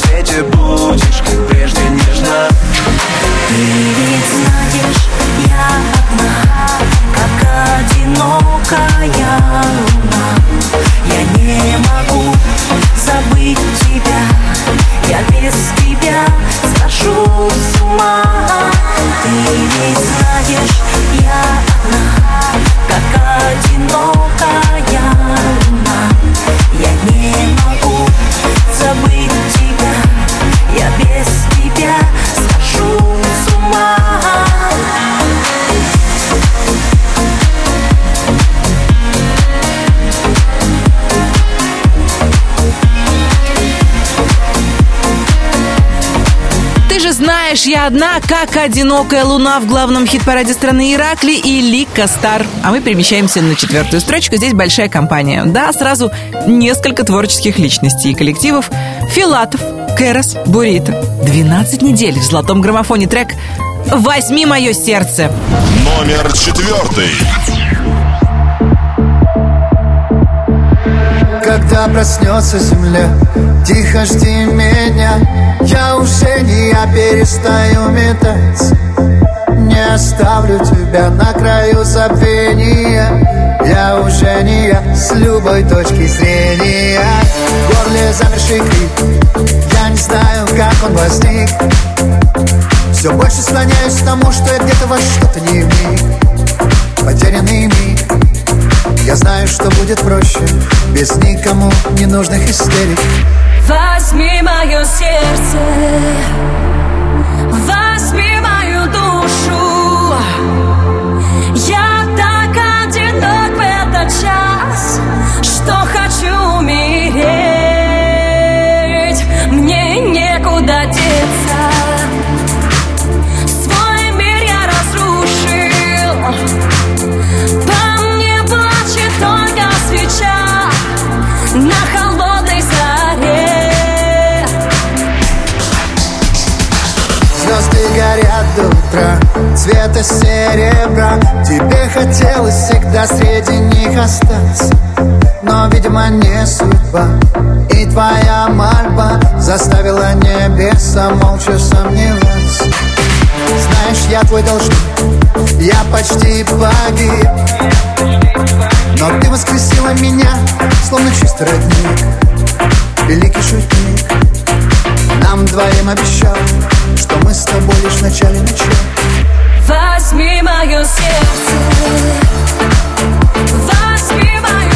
Ты знаешь, я одна, как одинокая луна в главном хит-параде страны Иракли и Лика Стар. А мы перемещаемся на четвертую строчку. Здесь большая компания. Да, сразу несколько творческих личностей и коллективов. Филатов, Кэрос, Бурита. 12 недель в золотом граммофоне трек «Возьми мое сердце». Номер четвертый. Когда проснется земля, тихо жди меня Я уже не я перестаю метаться Не оставлю тебя на краю забвения. Я уже не я с любой точки зрения. В горле замерший крик. Я не знаю, как он возник. Все больше склоняюсь к тому, что я где-то во что-то не вник. Потерянный миг. Я знаю, что будет проще. Без никому ненужных истерик Возьми мое сердце, возьми мою душу. До утра Цвета серебра. Тебе хотелось всегда среди них остаться. Но, видимо, не судьба. И твоя мольба Заставила небеса молча сомневаться. Знаешь, я твой должник. Я почти погиб. Но ты воскресила меня Словно чистый родник. Великий шутник. Нам двоим обещал Что мы с тобой лишь в начале начала Возьми мое сердце. Возьми мою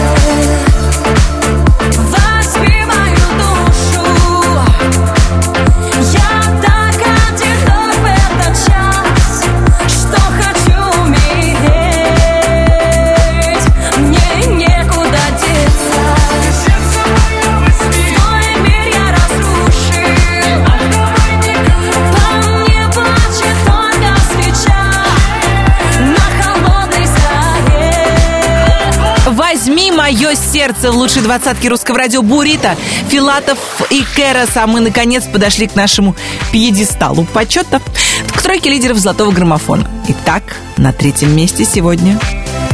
сердце в лучшей двадцатке русского радио Бурита, Филатов и Кэрос. А мы, наконец, подошли к нашему пьедесталу почета, к тройке лидеров золотого граммофона. Итак, на третьем месте сегодня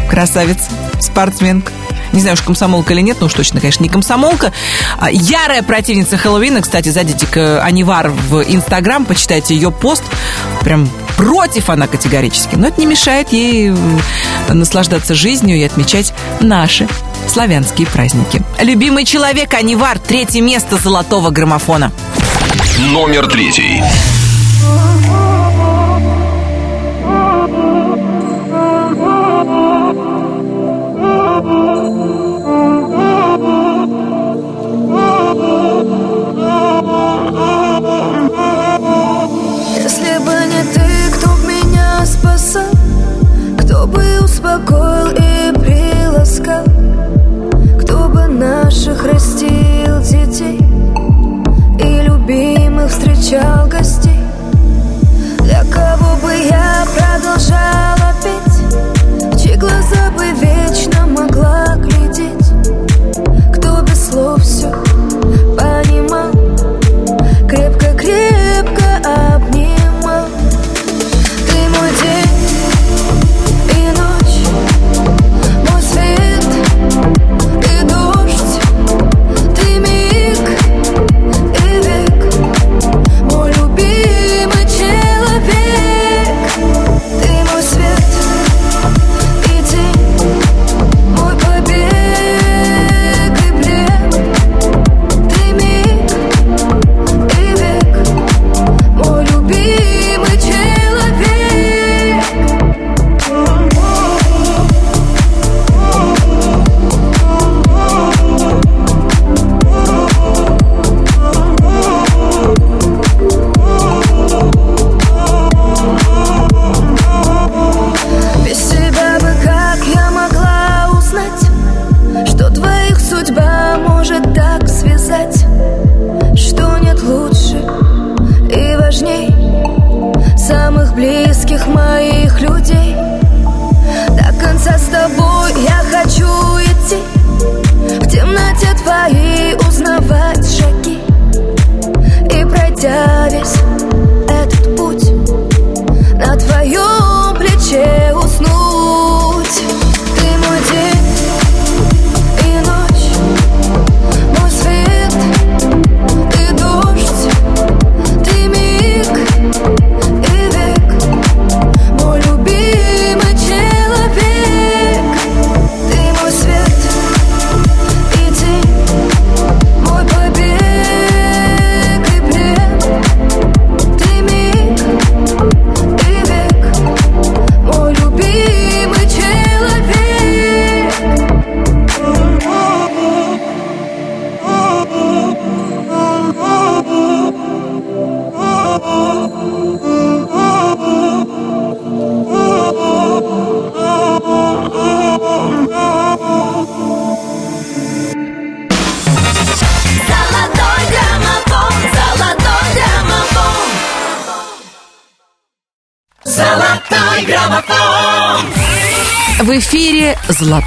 красавица, спортсменка. Не знаю, уж комсомолка или нет, но уж точно, конечно, не комсомолка. А, Ярая противница Хэллоуина. Кстати, зайдите-ка Анивар в Инстаграм, почитайте ее пост. Прям против она категорически. Но это не мешает ей м, наслаждаться жизнью и отмечать наши славянские праздники. Любимый человек Анивар. Третье место золотого граммофона. Номер третий. Успокоил и приласкал Кто бы наших растил детей И любимых встречал гостей? Для кого бы я продолжала петь чьи глаза бы вечно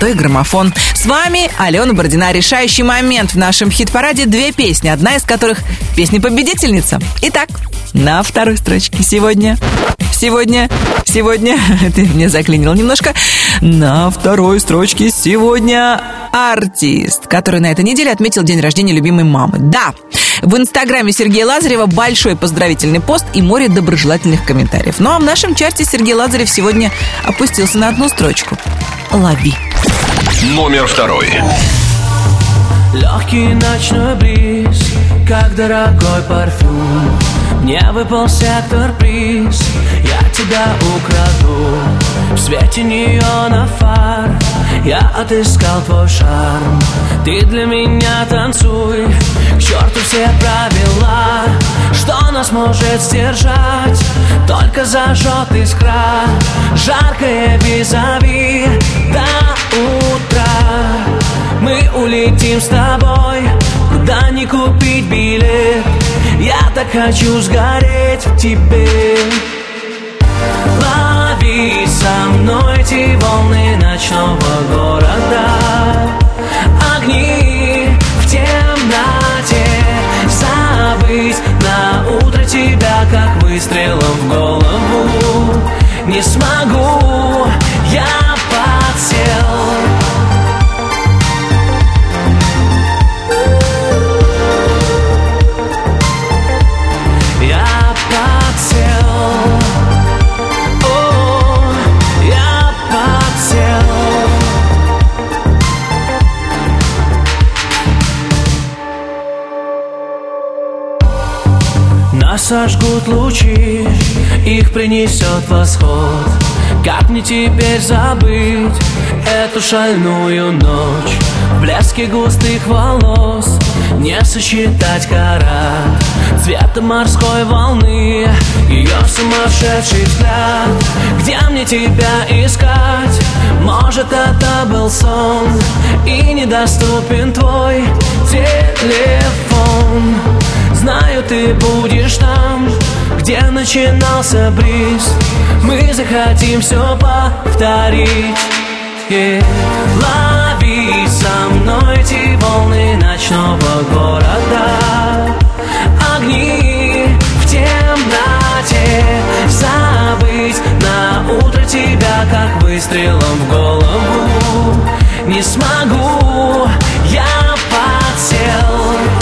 «Золотой граммофон». С вами Алена Бородина. Решающий момент в нашем хит-параде. Две песни, одна из которых песня-победительница. Итак, на второй строчке сегодня... Сегодня... Сегодня... [LAUGHS] Ты меня заклинил немножко. На второй строчке сегодня артист, который на этой неделе отметил день рождения любимой мамы. Да, в инстаграме Сергея Лазарева большой поздравительный пост и море доброжелательных комментариев. Ну а в нашем чарте Сергей Лазарев сегодня опустился на одну строчку. Лови. Номер второй. Легкий ночной бриз, как дорогой парфюм. Мне выпал сектор приз, я тебя украду. В свете неона фар, я отыскал твой шарм. Ты для меня танцуй, к черту все правила. Что нас может сдержать, только зажжет искра Жаркое визави. До утра мы улетим с тобой. Куда не купить билет. Я так хочу сгореть в тебе. Лови со мной эти волны ночного города. Огни в темноте. Забыть на утро тебя, как выстрелом в голову. Не смогу, сожгут лучи, их принесет восход. Как мне теперь забыть эту шальную ночь. В блеске густых волос не сосчитать карат Цвета морской волны, ее сумасшедший взгляд. Где мне тебя искать? Может это был сон И недоступен твой телефон. Знаю, ты будешь там, где начинался бриз. Мы захотим все повторить Лови со мной эти волны ночного города. Огни в темноте. Забыть на утро тебя, как выстрелом в голову. Не смогу, я подсел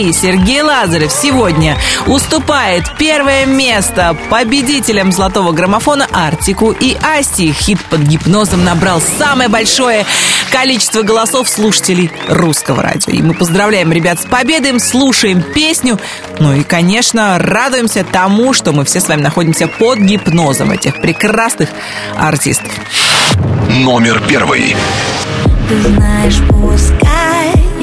Лови! Сергей Лазарев сегодня уступает первое место победителям золотого граммофона Артику и Асти. Хит под гипнозом набрал самое большое количество голосов слушателей русского радио. И мы поздравляем ребят с победой, слушаем песню, ну и, конечно, радуемся тому, что мы все с вами находимся под гипнозом этих прекрасных артистов. Номер первый. Ты знаешь, пускай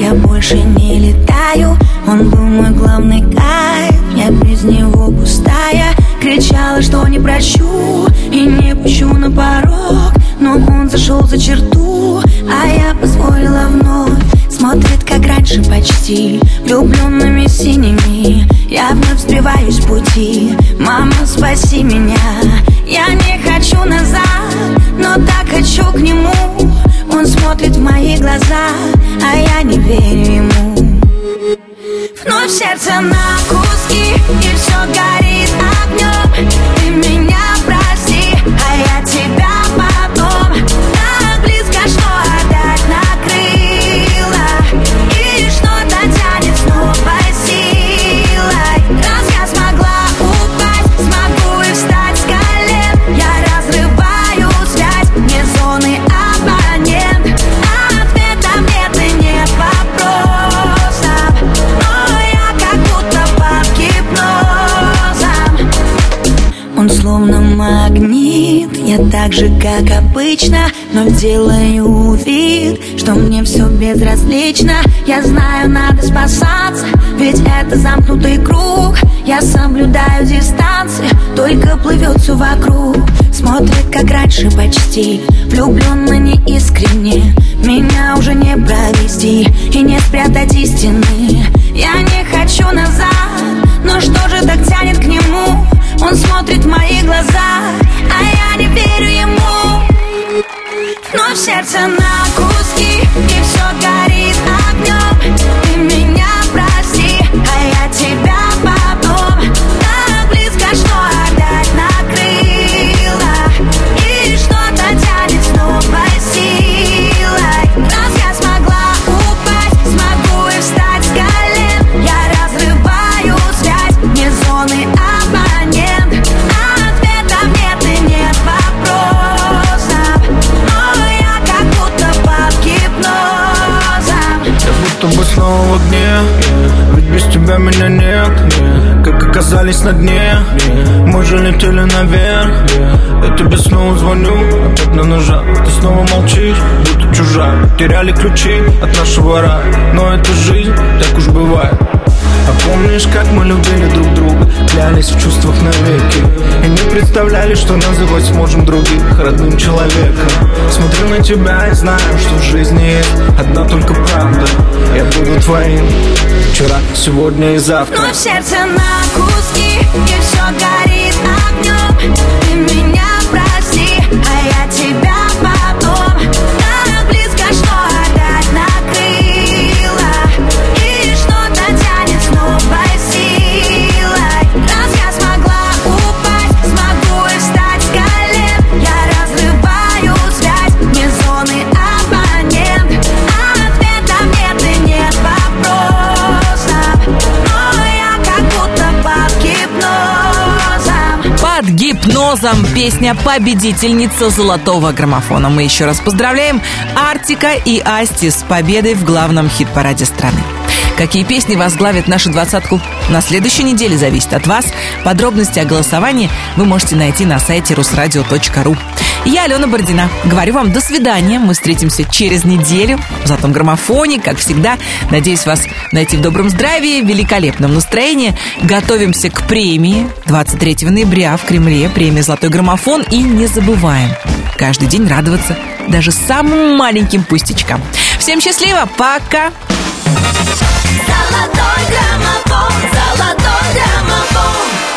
я больше не летаю. Он был мой главный кайф, я без него пустая. Кричала, что не прощу и не пущу на порог. Но он зашел за черту, а я позволила вновь. Смотрит, как раньше почти, влюбленными синими. Я вновь сбиваюсь с пути, мама, спаси меня. Я не хочу назад, но так хочу к нему Он смотрит в мои глаза, а я не верю ему. Вновь сердце на куски, и все горит огнем Ты меня так же, как обычно Но делаю вид, что мне все безразлично. Я знаю, надо спасаться, ведь это замкнутый круг. Я соблюдаю дистанции, только плывет все вокруг. Смотрит как раньше почти Влюбленно неискренне. Меня уже не провести И не спрятать истины. Я не хочу назад Но что же так тянет к нему Он смотрит в мои глаза А я не верю ему. Но в сердце на куски И все горит огнем Как оказались на дне. Мы же летели наверх. Я тебе снова звоню. Опять на ножах Ты снова молчишь, будто чужак. Теряли ключи от нашего рая. Но это жизнь, так уж бывает а помнишь, как мы любили друг друга Клялись в чувствах навеки? И не представляли, что называть сможем других родным человеком. Смотрю на тебя и знаю, что в жизни есть одна только правда. Я буду твоим вчера, сегодня и завтра. Но в сердце на куски И все горит огнем Ты меня прости А я гипнозом песня победительница золотого граммофона. Мы еще раз поздравляем Артика и Асти с победой в главном хит-параде страны. Какие песни возглавят нашу двадцатку на следующей неделе, зависит от вас. Подробности о голосовании вы можете найти на сайте русрадио.ру. Я Алена Бородина. Говорю вам до свидания. Мы встретимся через неделю в золотом граммофоне, как всегда. Надеюсь вас найти в добром здравии, великолепном настроении. Готовимся к премии 23 ноября в Кремле. Премия «Золотой граммофон». И не забываем каждый день радоваться даже самым маленьким пустячкам. Всем счастливо. Пока. Золотой граммофон, золотой граммофон